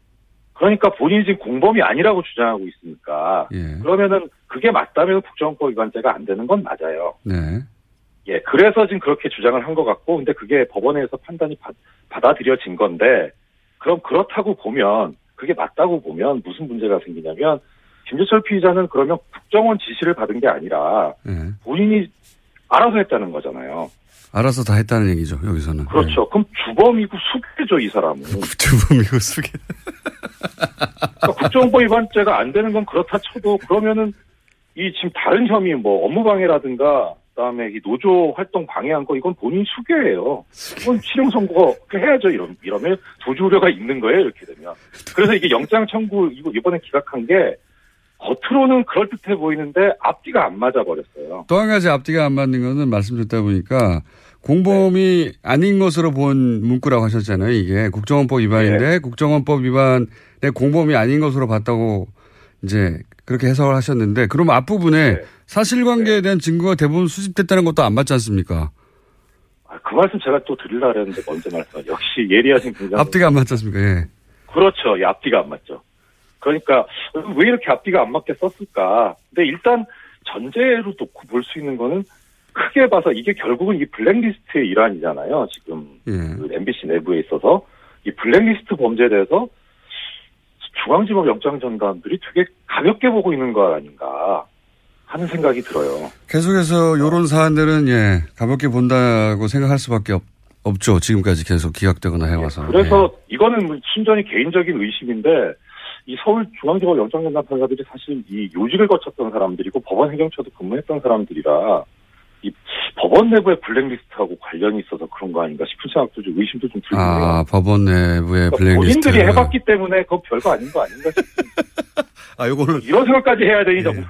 그러니까 본인이 지금 공범이 아니라고 주장하고 있으니까
예.
그러면은 그게 맞다면 국정원법 위반죄가 안 되는 건 맞아요.
네.
예, 그래서 지금 그렇게 주장을 한 것 같고, 근데 그게 법원에서 판단이 받, 받아들여진 건데, 그럼 그렇다고 보면, 그게 맞다고 보면 무슨 문제가 생기냐면, 김재철 피의자는 그러면 국정원 지시를 받은 게 아니라
예.
본인이 알아서 했다는 거잖아요.
알아서 다 했다는 얘기죠, 여기서는.
그렇죠. 그럼 주범이고 수괴죠, 이 사람은.
예. [laughs] 주범이고 수계.
그러니까 국정원법 위반죄가 안 되는 건 그렇다 쳐도 그러면은 이 지금 다른 혐의 뭐 업무방해라든가 그다음에 이 노조 활동 방해한 거 이건 본인 수괴예요. 이건 실형 선고 해야죠. 이런 이러면 도주 우려가 있는 거예요. 이렇게 되면. 그래서 이게 영장 청구 이거 이번에 기각한 게 겉으로는 그럴 듯해 보이는데 앞뒤가 안 맞아 버렸어요.
또 한 가지 앞뒤가 안 맞는 거는 말씀 듣다 보니까 공범이 아닌 것으로 본 문구라고 하셨잖아요. 이게 국정원법 위반인데 국정원법 위반의 공범이 아닌 것으로 봤다고 이제 그렇게 해석을 하셨는데 그럼 앞부분에
네.
사실관계에 대한 증거가 대부분 수집됐다는 것도 안 맞지 않습니까?
아, 그 말씀 제가 또 드리려 그랬는데 먼저 말씀. 역시 예리하신 굉장히
앞뒤가 안 맞지 않습니까? 예.
그렇죠. 이 앞뒤가 안 맞죠. 그러니까 왜 이렇게 앞뒤가 안 맞게 썼을까? 근데 일단 전제로 놓고 볼 수 있는 거는 크게 봐서 이게 결국은 이 블랙리스트의 일환이잖아요. 지금
예.
그 MBC 내부에 있어서 이 블랙리스트 범죄에 대해서 중앙지법 영장 전담들이 되게 가볍게 보고 있는 거 아닌가 하는 생각이 들어요.
계속해서 이런 사안들은 예 가볍게 본다고 생각할 수밖에 없, 없죠. 지금까지 계속 기각되거나 해와서.
그래서 이거는 뭐 순전히 개인적인 의심인데 이 서울 중앙지법 영장전담 판사들이 사실 이 요직을 거쳤던 사람들이고 법원 행정처도 근무했던 사람들이라 이 법원 내부의 블랙리스트하고 관련이 있어서 그런 거 아닌가 싶은 생각도 좀 의심도 좀
예.
들고요.
아 법원 내부의
그러니까
블랙리스트.
본인들이 해봤기 때문에 그거 별거 아닌 거 아닌가 싶은 [laughs]
아 요거는
이런 생각까지 해야 되니
예.
정말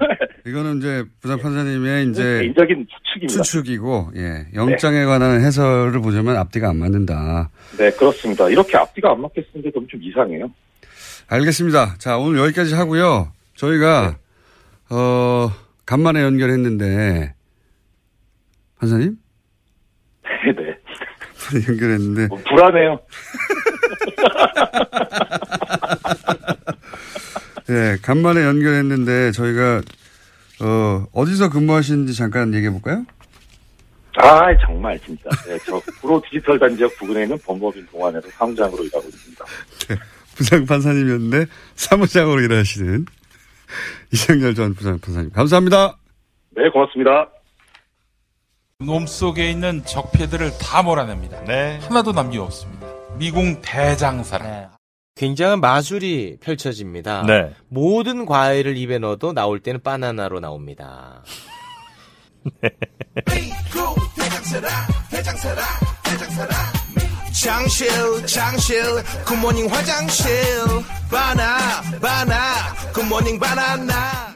이거는 이제 부장 판사님의 이제
개인적인 추측입니다.
추측이고 예 영장에 관한 해설을 보자면 앞뒤가 안 맞는다.
네 그렇습니다. 이렇게 앞뒤가 안게 너무 좀 이상해요.
알겠습니다. 자 오늘 여기까지 하고요. 저희가 어 간만에 연결했는데 판사님 [laughs]
네네.
연결했는데
뭐 불안해요. [laughs]
예 간만에 연결했는데 저희가 어 어디서 근무하시는지 잠깐 얘기해 볼까요?
아 정말 진짜. 네, 저 구로 디지털 단지역 부근에 있는 법무법인 동안에서 사무장으로 일하고 있습니다.
부장 판사님이었는데 사무장으로 일하시는 [laughs] 이상열 전 부장 판사님 감사합니다.
네 고맙습니다.
놈 속에 있는 적폐들을 다 몰아냅니다. 하나도 남김없습니다. 미궁 대장사랑.
굉장한 마술이 펼쳐집니다.
네.
모든 과일을 입에 넣어도 나올 때는 바나나로 나옵니다.
장실 장실 good morning 화장실 바나 바나 good morning 바나나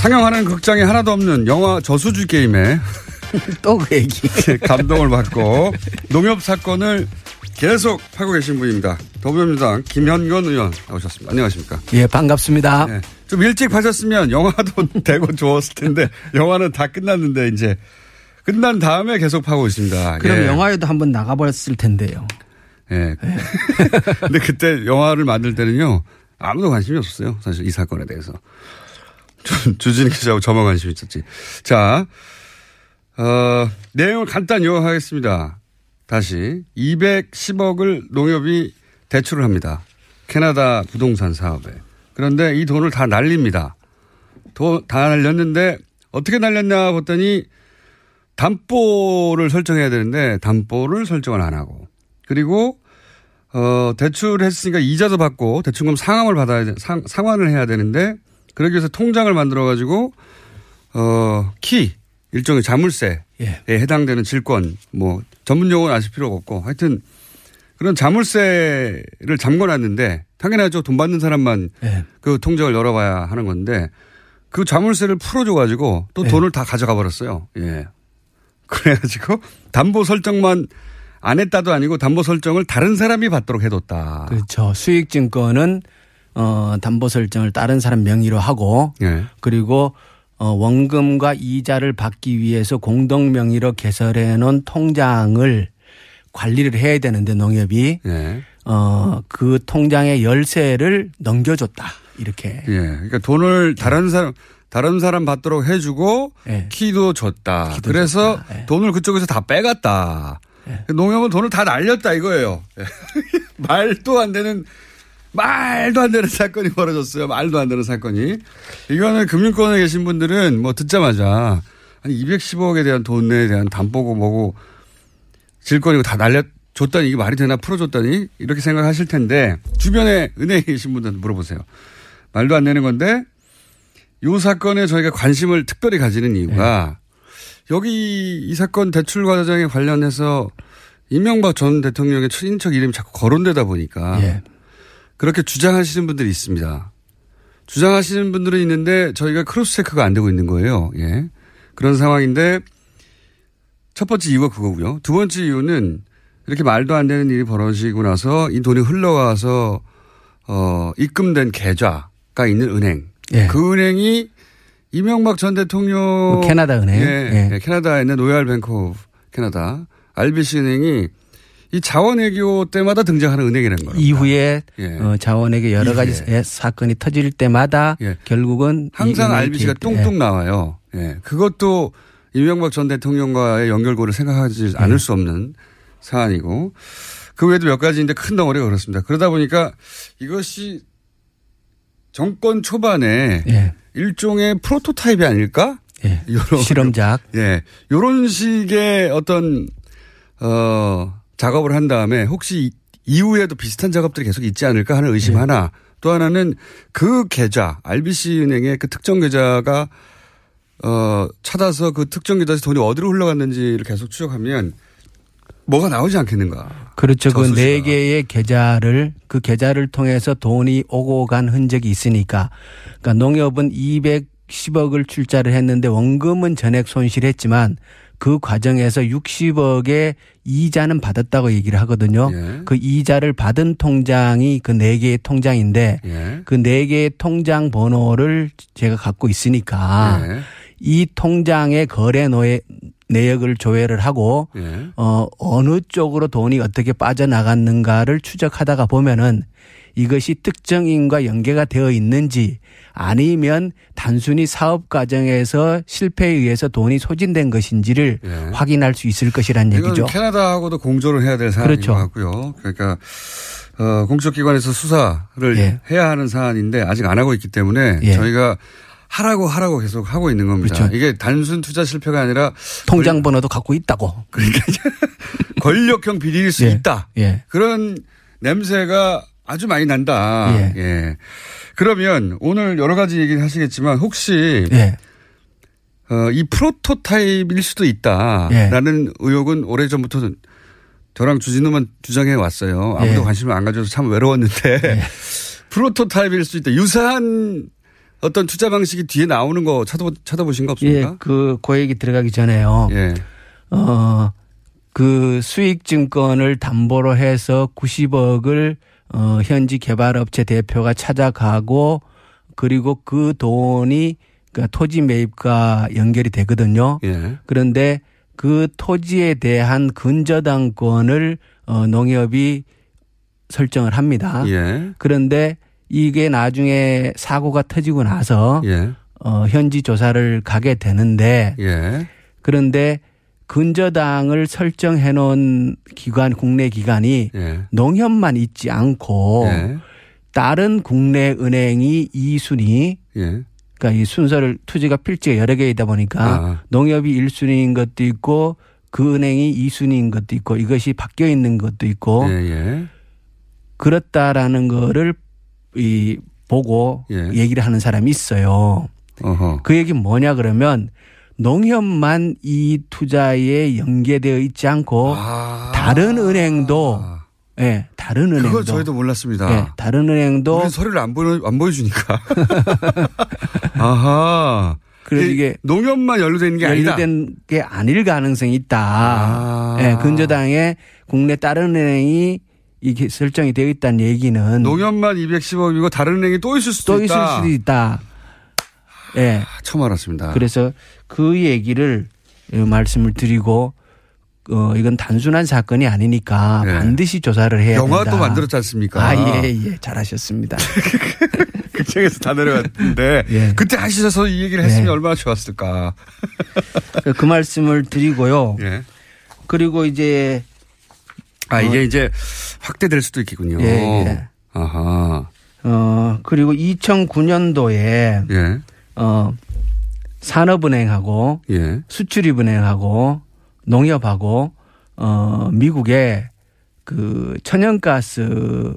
상영하는 극장이 하나도 없는 영화 저수지 게임에 [laughs]
또 그 얘기. [laughs]
감동을 받고 농협 사건을 계속 하고 계신 분입니다. 더불어민주당 김현권 의원 나오셨습니다. 안녕하십니까?
예, 반갑습니다.
네. 좀 일찍 하셨으면 영화도 [laughs] 되고 좋았을 텐데 영화는 다 끝났는데 이제 끝난 다음에 계속 하고 있습니다.
그럼
예.
영화에도 한번 나가버렸을 텐데요.
예. 근데 그때 영화를 만들 때는요 아무도 관심이 없었어요. 사실 이 사건에 대해서. 주- 주진희 기자하고 저만 관심이 있었지. 자, 어, 내용을 간단히 요약하겠습니다. 다시 210억을 농협이 대출을 합니다. 캐나다 부동산 사업에. 그런데 이 돈을 다 날립니다. 돈다 날렸는데 어떻게 날렸냐 봤더니 담보를 설정해야 되는데 담보를 설정을 안 하고 그리고 어 대출했으니까 이자도 받고 대출금 상환을 받아야 돼, 상, 상환을 해야 되는데 그러기 위해서 통장을 만들어 가지고 어 키 일종의 자물쇠에
예.
해당되는 질권 뭐 전문 용어는 아실 필요가 없고 하여튼 그런 자물쇠를 잠궈놨는데 당연하죠 돈 받는 사람만
예.
그 통장을 열어봐야 하는 건데 그 자물쇠를 풀어줘 가지고 또 돈을 다 가져가 버렸어요. 예. 그래가지고 담보 설정만 안 했다도 아니고 담보 설정을 다른 사람이 받도록 해뒀다.
그렇죠. 수익증권은 어, 담보 설정을 다른 사람 명의로 하고
예.
그리고 어, 원금과 이자를 받기 위해서 공동 명의로 개설해 놓은 통장을 관리를 해야 되는데 농협이
예.
어, 그 통장의 열쇠를 넘겨줬다. 이렇게.
예. 그러니까 돈을 다른 사람 다른 사람 받도록 해주고 키도 줬다. 그래서 돈을 그쪽에서 다 빼갔다. 농협은 돈을 다 날렸다 이거예요. 예. [laughs] 말도 안 되는 말도 안 되는 사건이 벌어졌어요. 말도 안 되는 사건이. 이거는 금융권에 계신 분들은 뭐 듣자마자 아니 210억에 대한 돈에 대한 담보고 뭐고 질권이고 다 날려줬다니 이게 말이 되나 풀어줬다니 이렇게 생각하실 텐데 주변에 은행에 계신 분들한테 물어보세요. 말도 안 되는 건데 이 사건에 저희가 관심을 특별히 가지는 이유가 여기 이 사건 대출 과정에 관련해서 이명박 전 대통령의 친인척 이름이 자꾸 거론되다 보니까
예.
그렇게 주장하시는 분들이 있습니다. 주장하시는 분들은 있는데 저희가 cross check가 안 되고 있는 거예요. 예. 그런 상황인데 첫 번째 이유가 그거고요. 두 번째 이유는 이렇게 말도 안 되는 일이 벌어지고 나서 이 돈이 흘러가서 어 입금된 계좌가 있는 은행.
예.
그 은행이 이명박 전 대통령
그 캐나다 은행.
예,
예.
예, 캐나다에 있는 로얄 뱅크 캐나다 RBC 은행이 이 자원외교 때마다 등장하는 은행이라는 거예요.
이후에
예.
어, 자원에게 여러 가지
이후에.
사건이 터질 때마다 결국은 이
항상 RBC가
개입-
뚱뚱 나와요. 예. 그것도 이명박 전 대통령과의 연결고를 생각하지 않을 수 없는 사안이고 그 외에도 몇 가지인데 큰 덩어리가 그렇습니다. 그러다 보니까 이것이 정권 초반에 일종의 프로토타입이 아닐까?
예.
요런-
실험작.
예. 요런 식의 어떤, 어, 작업을 한 다음에 혹시 이- 이후에도 비슷한 작업들이 계속 있지 않을까 하는 의심 하나. 또 하나는 그 계좌, RBC 은행의 그 특정 계좌가 어, 찾아서 그 특정 계좌에서 돈이 어디로 흘러갔는지를 계속 추적하면 뭐가 나오지 않겠는가.
그렇죠. 그. 네 개의 계좌를 그 계좌를 통해서 돈이 오고 간 흔적이 있으니까 그러니까 농협은 210억을 출자를 했는데 원금은 전액 손실했지만 그 과정에서 60억의 이자는 받았다고 얘기를 하거든요.
예.
그 이자를 받은 통장이 그 네 개의 통장인데
예.
그네 개의 통장 번호를 제가 갖고 있으니까
예.
이 통장의 거래 노예 내역을 조회를 하고
예.
어 어느 쪽으로 돈이 어떻게 빠져나갔는가를 추적하다가 보면은 이것이 특정인과 연계가 되어 있는지 아니면 단순히 사업 과정에서 실패에 의해서 돈이 소진된 것인지를 확인할 수 있을
예. 이건
얘기죠.
캐나다하고도 공조를 해야 될 사안인
그렇죠.
것 같고요. 그러니까 어, 공적 기관에서 수사를
예.
해야 하는 사안인데 아직 안 하고 있기 때문에
예.
저희가 하라고 하라고 계속 하고 있는 겁니다.
그렇죠.
이게 단순 투자 실패가 아니라
통장 번호도 갖고 있다고.
그러니까 [laughs] 권력형 비리일 수
예.
있다.
예.
그런 냄새가 아주 많이 난다.
예.
예. 그러면 오늘 여러 가지 얘기를 하시겠지만 혹시
예.
어, 이 프로토타입일 수도 있다라는 의혹은 오래 전부터 저랑 주진우만 주장해 왔어요. 아무도
예.
관심을 안 가져서 참 외로웠는데 [laughs] 프로토타입일 수 있다. 유사한 어떤 투자 방식이 뒤에 나오는 거 찾아보, 찾아보신 거 없습니까?
예, 그, 그 얘기 들어가기 전에요.
예.
어, 그 수익 증권을 담보로 해서 90억을 어, 현지 개발업체 대표가 찾아가고 그리고 그 돈이 그 토지 매입과 연결이 되거든요.
예.
그런데 그 토지에 대한 근저당권을 어, 농협이 설정을 합니다.
예.
그런데 이게 나중에 사고가 터지고 나서
예.
어, 현지 조사를 가게 되는데
예.
그런데 근저당을 설정해 놓은 기관 국내 기관이
예.
농협만 있지 않고
예.
다른 국내 은행이 2순위
예.
그러니까 이 순서를 투지가 필지가 여러 개이다 보니까
아.
농협이 1순위인 것도 있고 그 은행이 2순위인 것도 있고 이것이 바뀌어 있는 것도 있고
예. 예.
그렇다라는 거를 이 보고
예.
얘기를 하는 사람이 있어요.
어허.
그 얘기 뭐냐 그러면 농협만 이 투자에 연계되어 있지 않고 다른 은행도 예, 다른 은행도
아. 그거 저희도 몰랐습니다.
예, 다른 은행도
서류를 안 보여 안 보여주니까. [laughs] 아하.
그래서 이게
농협만 연루되는 게 아니다.
연루된 게 아닐 가능성이 있다.
아.
예, 근저당에 국내 다른 은행이 이게 설정이 되어 있다는 얘기는
농협만 210억이고 다른 은행이 또 있을 수도
또 있을
있다.
수도 있다. 예.
처음 알았습니다.
그래서 그 얘기를 말씀을 드리고 어 이건 단순한 사건이 아니니까
예.
반드시 조사를 해야
영화도
된다.
만들었지 않습니까?
아, 예, 예. 잘하셨습니다. [laughs]
그 책에서 다 내려갔는데
예.
그때 하시셔서 이 얘기를 했으면 얼마나 좋았을까.
그 말씀을 드리고요.
예.
그리고 이제
아 이게
어,
이제 확대될 수도 있겠군요.
예, 예.
아하.
어 그리고 2009년도에
예.
어 산업은행하고
예.
수출입은행하고 농협하고 어 미국에 그 천연가스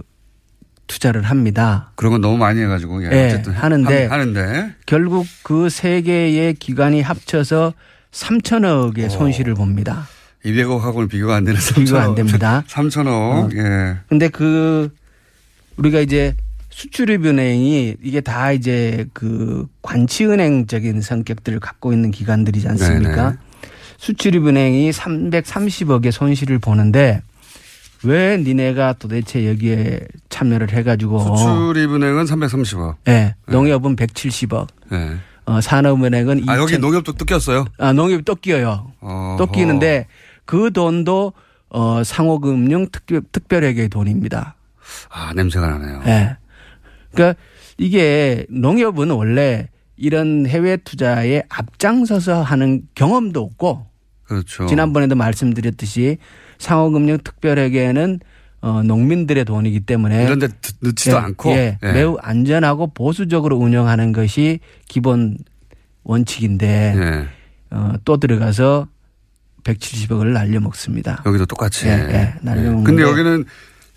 투자를 합니다.
그런 건 너무 많이 해가지고 예.
예,
어쨌든
하는데
함- 하는데
결국 그 세 개의 기관이 합쳐서 3천억의 손실을 봅니다.
200억하고는 비교가 안 되는 3천억.
비교가 안 됩니다.
3천억.
어.
예.
근데 그 우리가 이제 수출입 은행이 이게 다 이제 그 관치은행적인 성격들을 갖고 있는 기관들이지 않습니까?
네네.
수출입 은행이 330억의 손실을 보는데 왜 니네가 도대체 여기에 참여를 해가지고
수출입은행은 330억.
예, 농협은 170억,
예.
어, 산업은행은
아, 여기
2천
농협도 또 꼈어요?
아, 농협이 또 끼어요.
어허.
또 끼는데 그 돈도 어, 상호금융 특별, 특별회계의 돈입니다.
아, 냄새가 나네요.
예. 그러니까 이게 농협은 원래 이런 해외 투자에 앞장서서 하는 경험도 없고
그렇죠.
지난번에도 말씀드렸듯이 상호금융 특별회계는 어, 농민들의 돈이기 때문에
이런 데 넣지도
예,
않고.
예,
예.
매우 안전하고 보수적으로 운영하는 것이 기본 원칙인데
예.
어, 또 들어가서 170억을 날려먹습니다.
여기도 똑같이.
예, 예, 날려먹는데
근데 여기는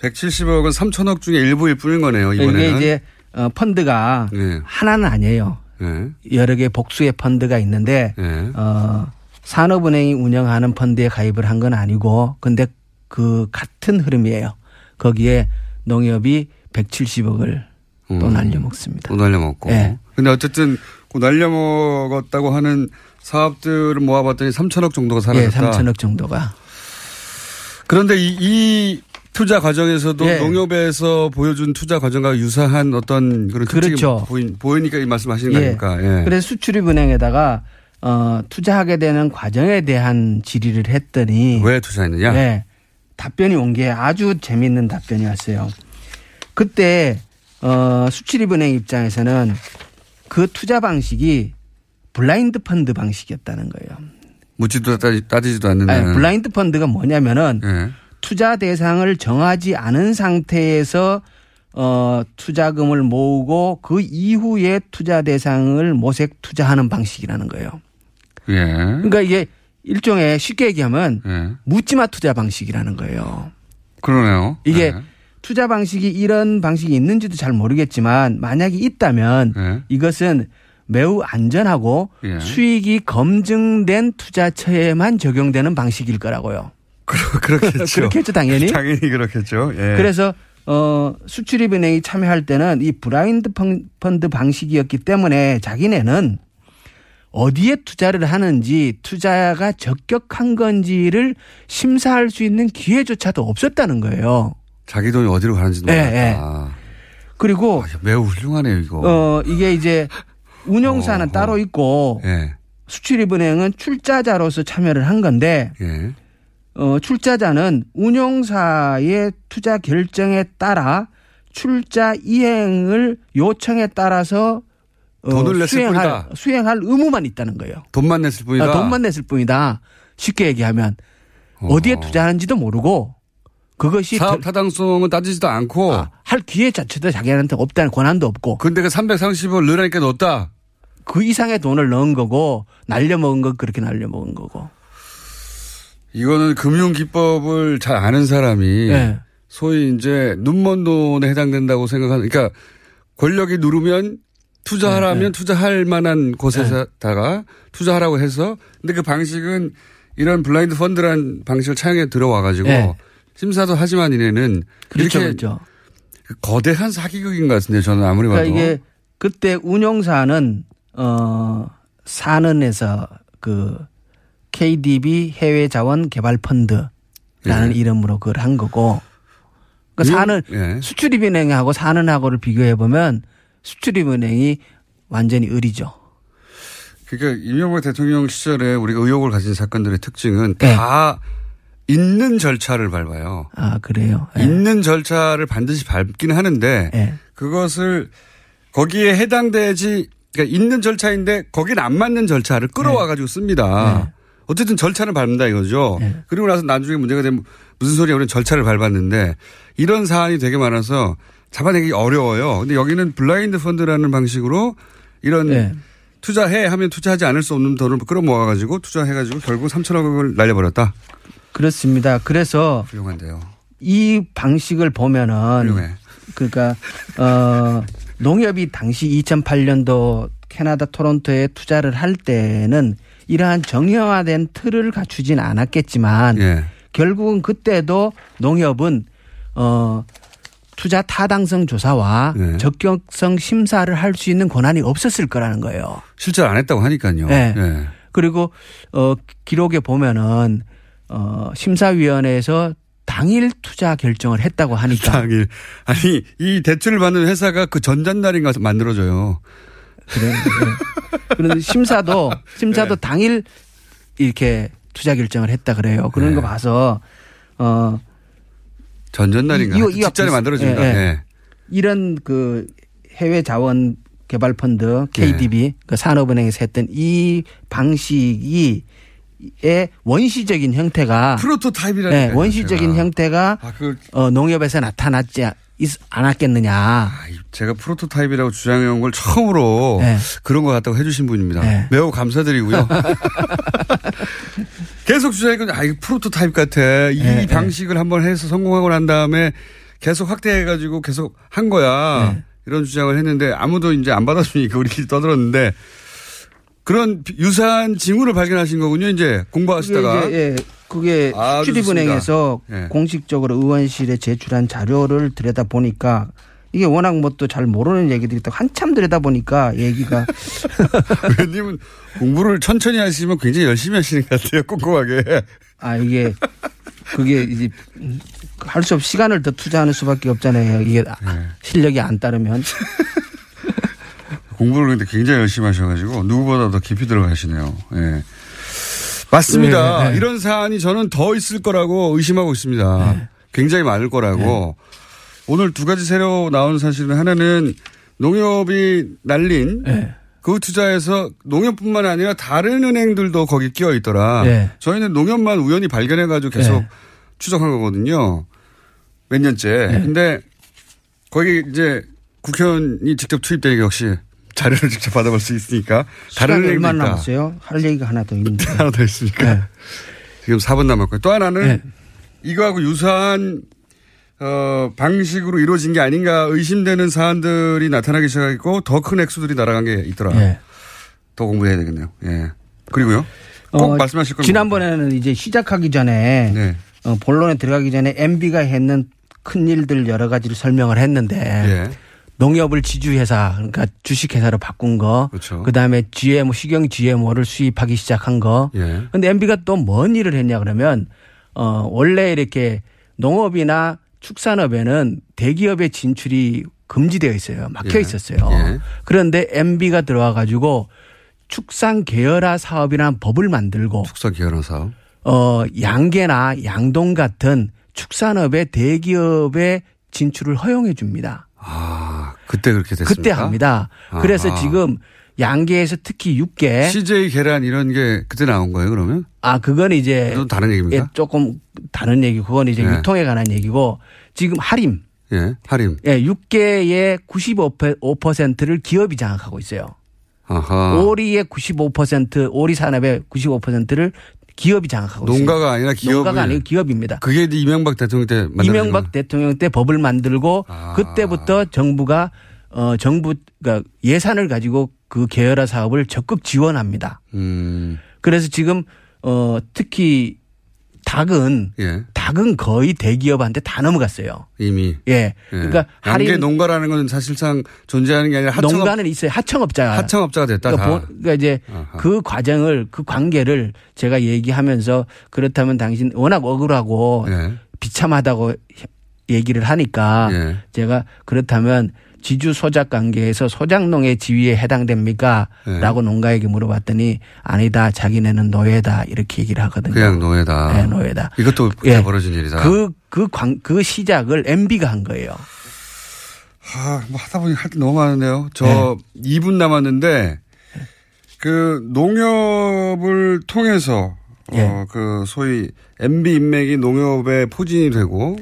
170억은 3천억 중에 일부일 뿐인 거네요, 이번에는.
이게 이제 어, 펀드가
예.
하나는 아니에요.
예.
여러 개 복수의 펀드가 있는데
예.
어, 산업은행이 운영하는 펀드에 가입을 한 건 아니고 근데 그 같은 흐름이에요. 거기에 농협이 170억을 또
음.
날려먹습니다.
또 날려먹고.
예.
근데 어쨌든 그 날려먹었다고 하는 사업들을 모아봤더니 3천억 정도가
예,
사라졌다.
3천억 정도가.
그런데 이, 이 투자 과정에서도
예.
농협에서 보여준 투자 과정과 유사한 어떤 그런 특징이
그렇죠.
보이, 보이니까 이 말씀하시는 거 아닙니까? 예.
그래서 수출입은행에다가 어, 투자하게 되는 과정에 대한 질의를 했더니
왜 투자했느냐?
네. 답변이 온 게 아주 재미있는 답변이 왔어요. 그때 어, 수출입은행 입장에서는 그 투자 방식이 블라인드 펀드 방식이었다는 거예요.
묻지도 따지, 따지지도 않는데.
아니, 블라인드 펀드가 뭐냐면은
예.
투자 대상을 정하지 않은 상태에서 어, 투자금을 모으고 그 이후에 투자 대상을 모색 투자하는 방식이라는 거예요.
예.
그러니까 이게 일종의 쉽게 얘기하면
예.
묻지마 투자 방식이라는 거예요.
그러네요.
이게
예.
투자 방식이 이런 방식이 있는지도 잘 모르겠지만 만약에 있다면
예.
이것은 매우 안전하고
예.
수익이 검증된 투자처에만 적용되는 방식일 거라고요.
그렇겠죠. [laughs]
그렇겠죠, 당연히.
당연히 그렇겠죠. 예.
그래서 어 수출입은행이 참여할 때는 이 브라인드 펀- 펀드 방식이었기 때문에 자기네는 어디에 투자를 하는지 투자가 적격한 건지를 심사할 수 있는 기회조차도 없었다는 거예요.
자기 돈이 어디로 가는지도
예,
몰랐다.
예. 그리고
매우 훌륭하네요, 이거.
어 이게 이제 운용사는 따로 있고
예.
수출입은행은 출자자로서 참여를 한 건데
예.
어, 출자자는 운용사의 투자 결정에 따라 출자 이행을 요청에 따라서 어,
돈을 냈을
수행할,
뿐이다.
수행할 의무만 있다는 거예요.
돈만 냈을 뿐이다.
아, 돈만 냈을 뿐이다. 쉽게 얘기하면 어디에 투자하는지도 모르고 그것이
사업
들-
타당성은 따지지도 않고
할 기회 자체도 자기한테 없다는 권한도 없고
근데 그 330을 넣으라니까 넣었다.
그 이상의 돈을 넣은 거고 날려먹은 거 그렇게 날려먹은 거고.
이거는 금융 기법을 잘 아는 사람이
예.
소위 이제 눈먼 돈에 해당된다고 생각하는 그러니까 권력이 누르면 투자하라면
예, 예.
투자할 만한 곳에다가 투자하라고 해서 근데 그 방식은 이런 블라인드 펀드란 방식을 차용해 들어와 가지고
예.
심사도 하지만 이내는
그렇죠,
이렇게
그렇죠.
거대한 사기극인 것 같은데 저는 아무리 봐도
그러니까 이게 그때 운용사는 어 산은에서 그 KDB 해외 자원 개발 펀드라는 이름으로 그걸 한 거고 그
운용-
산은
예.
수출입은행하고 산은하고를 비교해 보면 수출입은행이 완전히 을이죠.
그러니까 이명박 대통령 시절에 우리가 의혹을 가진 사건들의 특징은
네.
다 있는 절차를 밟아요.
아 그래요. 예.
있는 절차를 반드시 밟기는 하는데
예.
그것을 거기에 해당되지 그러니까 있는 절차인데 거기는 안 맞는 절차를 끌어와 가지고 씁니다. 어쨌든 절차는 밟는다 이거죠. 그리고 나서 나중에 문제가 되면 무슨 소리야 우리는 절차를 밟았는데 이런 사안이 되게 많아서 잡아내기 어려워요. 근데 여기는 블라인드 펀드라는 방식으로 이런
네.
투자해 하면 투자하지 않을 수 없는 돈을 끌어모아 가지고 투자해 가지고 결국 3천억을 날려버렸다.
그렇습니다. 그래서
훌륭한데요.
이 방식을 보면은 그러니까 어 농협이 당시 2008년도 캐나다 토론토에 투자를 할 때는 이러한 정형화된 틀을 갖추진 않았겠지만
예.
결국은 그때도 농협은 어 투자 타당성 조사와
네.
적격성 심사를 할 수 있는 권한이 없었을 거라는 거예요.
실제로 안 했다고 하니까요.
네.
예.
그리고 어 기록에 보면은 어 심사위원회에서 당일 투자 결정을 했다고 하니까
당일. 아니, 이 대출을 받는 회사가 그 전전날인가 만들어져요.
그래. 네. 그런데 심사도 심사도
네.
당일 이렇게 투자 결정을 했다 그래요. 그런
네.
거 봐서 어
전전날인가. 직전에 만들어집니다.
예, 예.
예.
이런 그 해외 자원 개발 펀드 KDB
네.
그 산업은행에서 했던 이 방식이 의 원시적인 형태가
프로토타입이라는
네, 원시적인 형태가
아, 그
어, 농협에서 나타났지 않- 있- 않았겠느냐.
제가 프로토타입이라고 주장해온 걸 처음으로
네.
그런 것 같다고 해주신 분입니다.
네.
매우 감사드리고요. [laughs] 계속 주장했거든요. 아, 이거 프로토타입 같아. 이
네,
방식을 한번 해서 성공하고 난 다음에 계속 확대해가지고 계속 한 거야.
네.
이런 주장을 했는데 아무도 이제 안 받아주니까 우리끼리 떠들었는데 그런 유사한 징후를 발견하신 거군요. 이제 공부하시다가.
그게, 이제, 예, 그게
아,
수출입은행에서
좋습니다. 예.
공식적으로 의원실에 제출한 자료를 들여다 보니까 이게 워낙 뭐 또 잘 모르는 얘기들이 또 한참 들여다 보니까 얘기가 [laughs]
의원님은 공부를 천천히 하시면 굉장히 열심히 하시는 것 같아요. 꼼꼼하게.
아 이게 그게 이제 할 수없 시간을 더 투자하는 수밖에 없잖아요. 이게
네.
실력이 안 따르면 [laughs]
공부를 근데 굉장히 열심히 하셔가지고 누구보다 더 깊이 들어가시네요. 예. 맞습니다.
네, 네.
이런 사안이 저는 더 있을 거라고 의심하고 있습니다.
네.
굉장히 많을 거라고. 오늘 두 가지 새로 나온 사실은 하나는 농협이 날린
네.
그 투자에서 농협뿐만 아니라 다른 은행들도 거기 끼어 있더라.
네.
저희는 농협만 우연히 발견해가지고 계속
네.
추적한 거거든요. 몇 년째. 근데 거기 이제 국회의원이 직접 투입되니까 역시 자료를 직접 받아볼 수 있으니까 다른 있다.
남았어요? 할 얘기가 하나 더 있는데. [laughs]
하나 더 있으니까. 지금 4분 남았고요. 또 하나는
네.
이거하고 유사한 어, 방식으로 이루어진 게 아닌가 의심되는 사안들이 나타나기 시작했고 더 큰 액수들이 날아간 게 있더라.
예.
더 공부해야 되겠네요. 예. 그리고요. 꼭
어,
말씀하실 건
지난번에는 이제 시작하기 전에
네.
어, 본론에 들어가기 전에 MB가 했는 큰 일들 여러 가지를 설명을 했는데
예.
농협을 지주회사 그러니까 주식회사로 바꾼 거,
그렇죠.
그 다음에 GMO 식용 GMO를 수입하기 시작한 거.
예.
근데 MB가 또 뭔 일을 했냐 그러면 어 원래 이렇게 농업이나 축산업에는 대기업의 진출이 금지되어 있어요. 막혀
예.
있었어요.
예.
그런데 MB가 들어와 가지고 축산 계열화 사업이라는 법을 만들고
축산 계열화 사업.
어 양계나 양동 같은 축산업의 대기업의 진출을 허용해 줍니다.
아, 그때 그렇게 됐습니까?
그때 합니다. 그래서
아하.
지금 양계에서 특히 육계
CJ 계란 이런 게 그때 나온 거예요, 그러면?
아 그건 이제
다른 얘기입니까?
예, 조금 다른 얘기. 그건 이제
예.
유통에 관한 얘기고 지금 할인
예, 할인.
예, 6개의 95%를 기업이 장악하고 있어요.
아하.
오리의 95% 오리 산업의 95%를 기업이 장악하고.
농가가 아니라 기업을.
농가가 아니고 기업입니다.
그게 이명박 대통령 때
이명박 대통령 때 법을 만들고
아.
그때부터 정부가 어 정부 가 예산을 가지고 그 계열화 사업을 적극 지원합니다.
음.
그래서 지금 어 특히 닭은
예.
닭은 거의 대기업한테 다 넘어갔어요.
이미.
예. 그러니까
양계
할인
농가라는 건 사실상 존재하는 게 아니라 하청업,
농가는 있어요. 하청업자.
하청업자가 됐다.
그러니까,
다.
보- 그러니까 이제 그 과정을 그 관계를 제가 얘기하면서 그렇다면 당신 워낙 억울하고
예.
비참하다고 얘기를 하니까
예.
제가 그렇다면 지주 소작 관계에서 소작농의 지위에 해당됩니까?
예.
라고 농가에게 물어봤더니 아니다. 자기네는 노예다. 이렇게 얘기를 하거든요.
그냥 노예다.
네, 노예다.
이것도 그때 벌어진 일이다.
그, 그, 광, 그 시작을 MB가 한 거예요.
아, 뭐 하다 보니 할 게 너무 많은데요. 저 2분 남았는데 그 농협을 통해서
예.
어, 그 소위 MB 인맥이 농협에 포진이 되고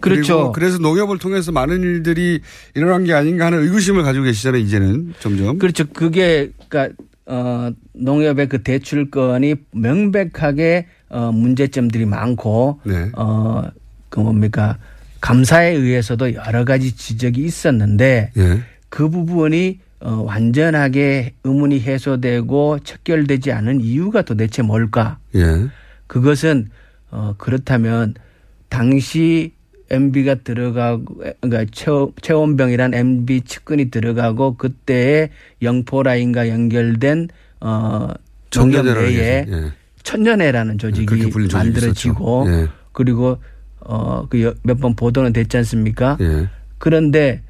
그렇죠.
그래서 농협을 통해서 많은 일들이 일어난 게 아닌가 하는 의구심을 가지고 계시잖아요. 이제는 점점.
그렇죠. 그게 그러니까 어 농협의 그 대출건이 명백하게 어 문제점들이 많고
네.
어 그 뭡니까 감사에 의해서도 여러 가지 지적이 있었는데
예.
그 부분이 어 완전하게 의문이 해소되고 척결되지 않은 이유가 도대체 뭘까?
예.
그것은 어 그렇다면 당시 MB가 들어가고 그러니까 최원- 최원병이란 MB 측근이 들어가고 그때의 영포 라인과 연결된 어
게, 예.
천년회라는 조직이 만들어지고.
예.
그리고 어 그 몇 번 보도는 됐지 않습니까?
예.
그런데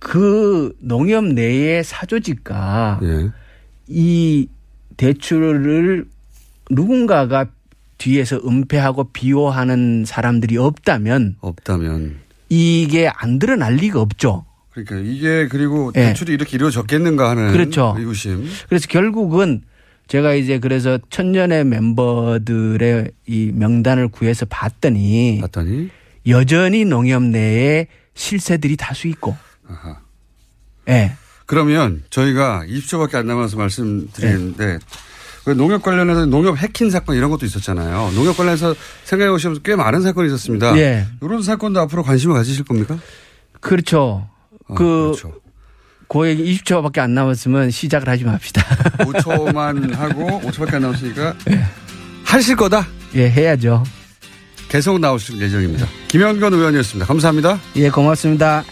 어그 농협 내의 사조직과
예.
이 대출을 누군가가 뒤에서 은폐하고 비호하는 사람들이 없다면
없다면
이게 안 드러날 리가 없죠.
그러니까 이게 그리고
예.
대출이 이렇게 이루어졌겠는가 하는
그렇죠.
의구심.
그래서 결국은 제가 이제 그래서 천년의 멤버들의 이 명단을 구해서 봤더니,
봤더니
여전히 농협 내에 실세들이 다수 있고,
아하.
예.
그러면 저희가 20초밖에 안 남아서 말씀드리는데
네.
그 농협 관련해서 농협 해킹 사건 이런 것도 있었잖아요. 농협 관련해서 생각해 보시면 꽤 많은 사건이 있었습니다.
예.
이런 사건도 앞으로 관심을 가지실 겁니까?
그렇죠.
아,
그,
그렇죠.
그 얘기 20초밖에 안 남았으면 시작을 하지 맙시다. [laughs]
5초만 하고 5초밖에 안 남았으니까 하실 거다?
예, 해야죠.
계속 나오실 예정입니다. 김영건 의원이었습니다. 감사합니다.
예, 고맙습니다.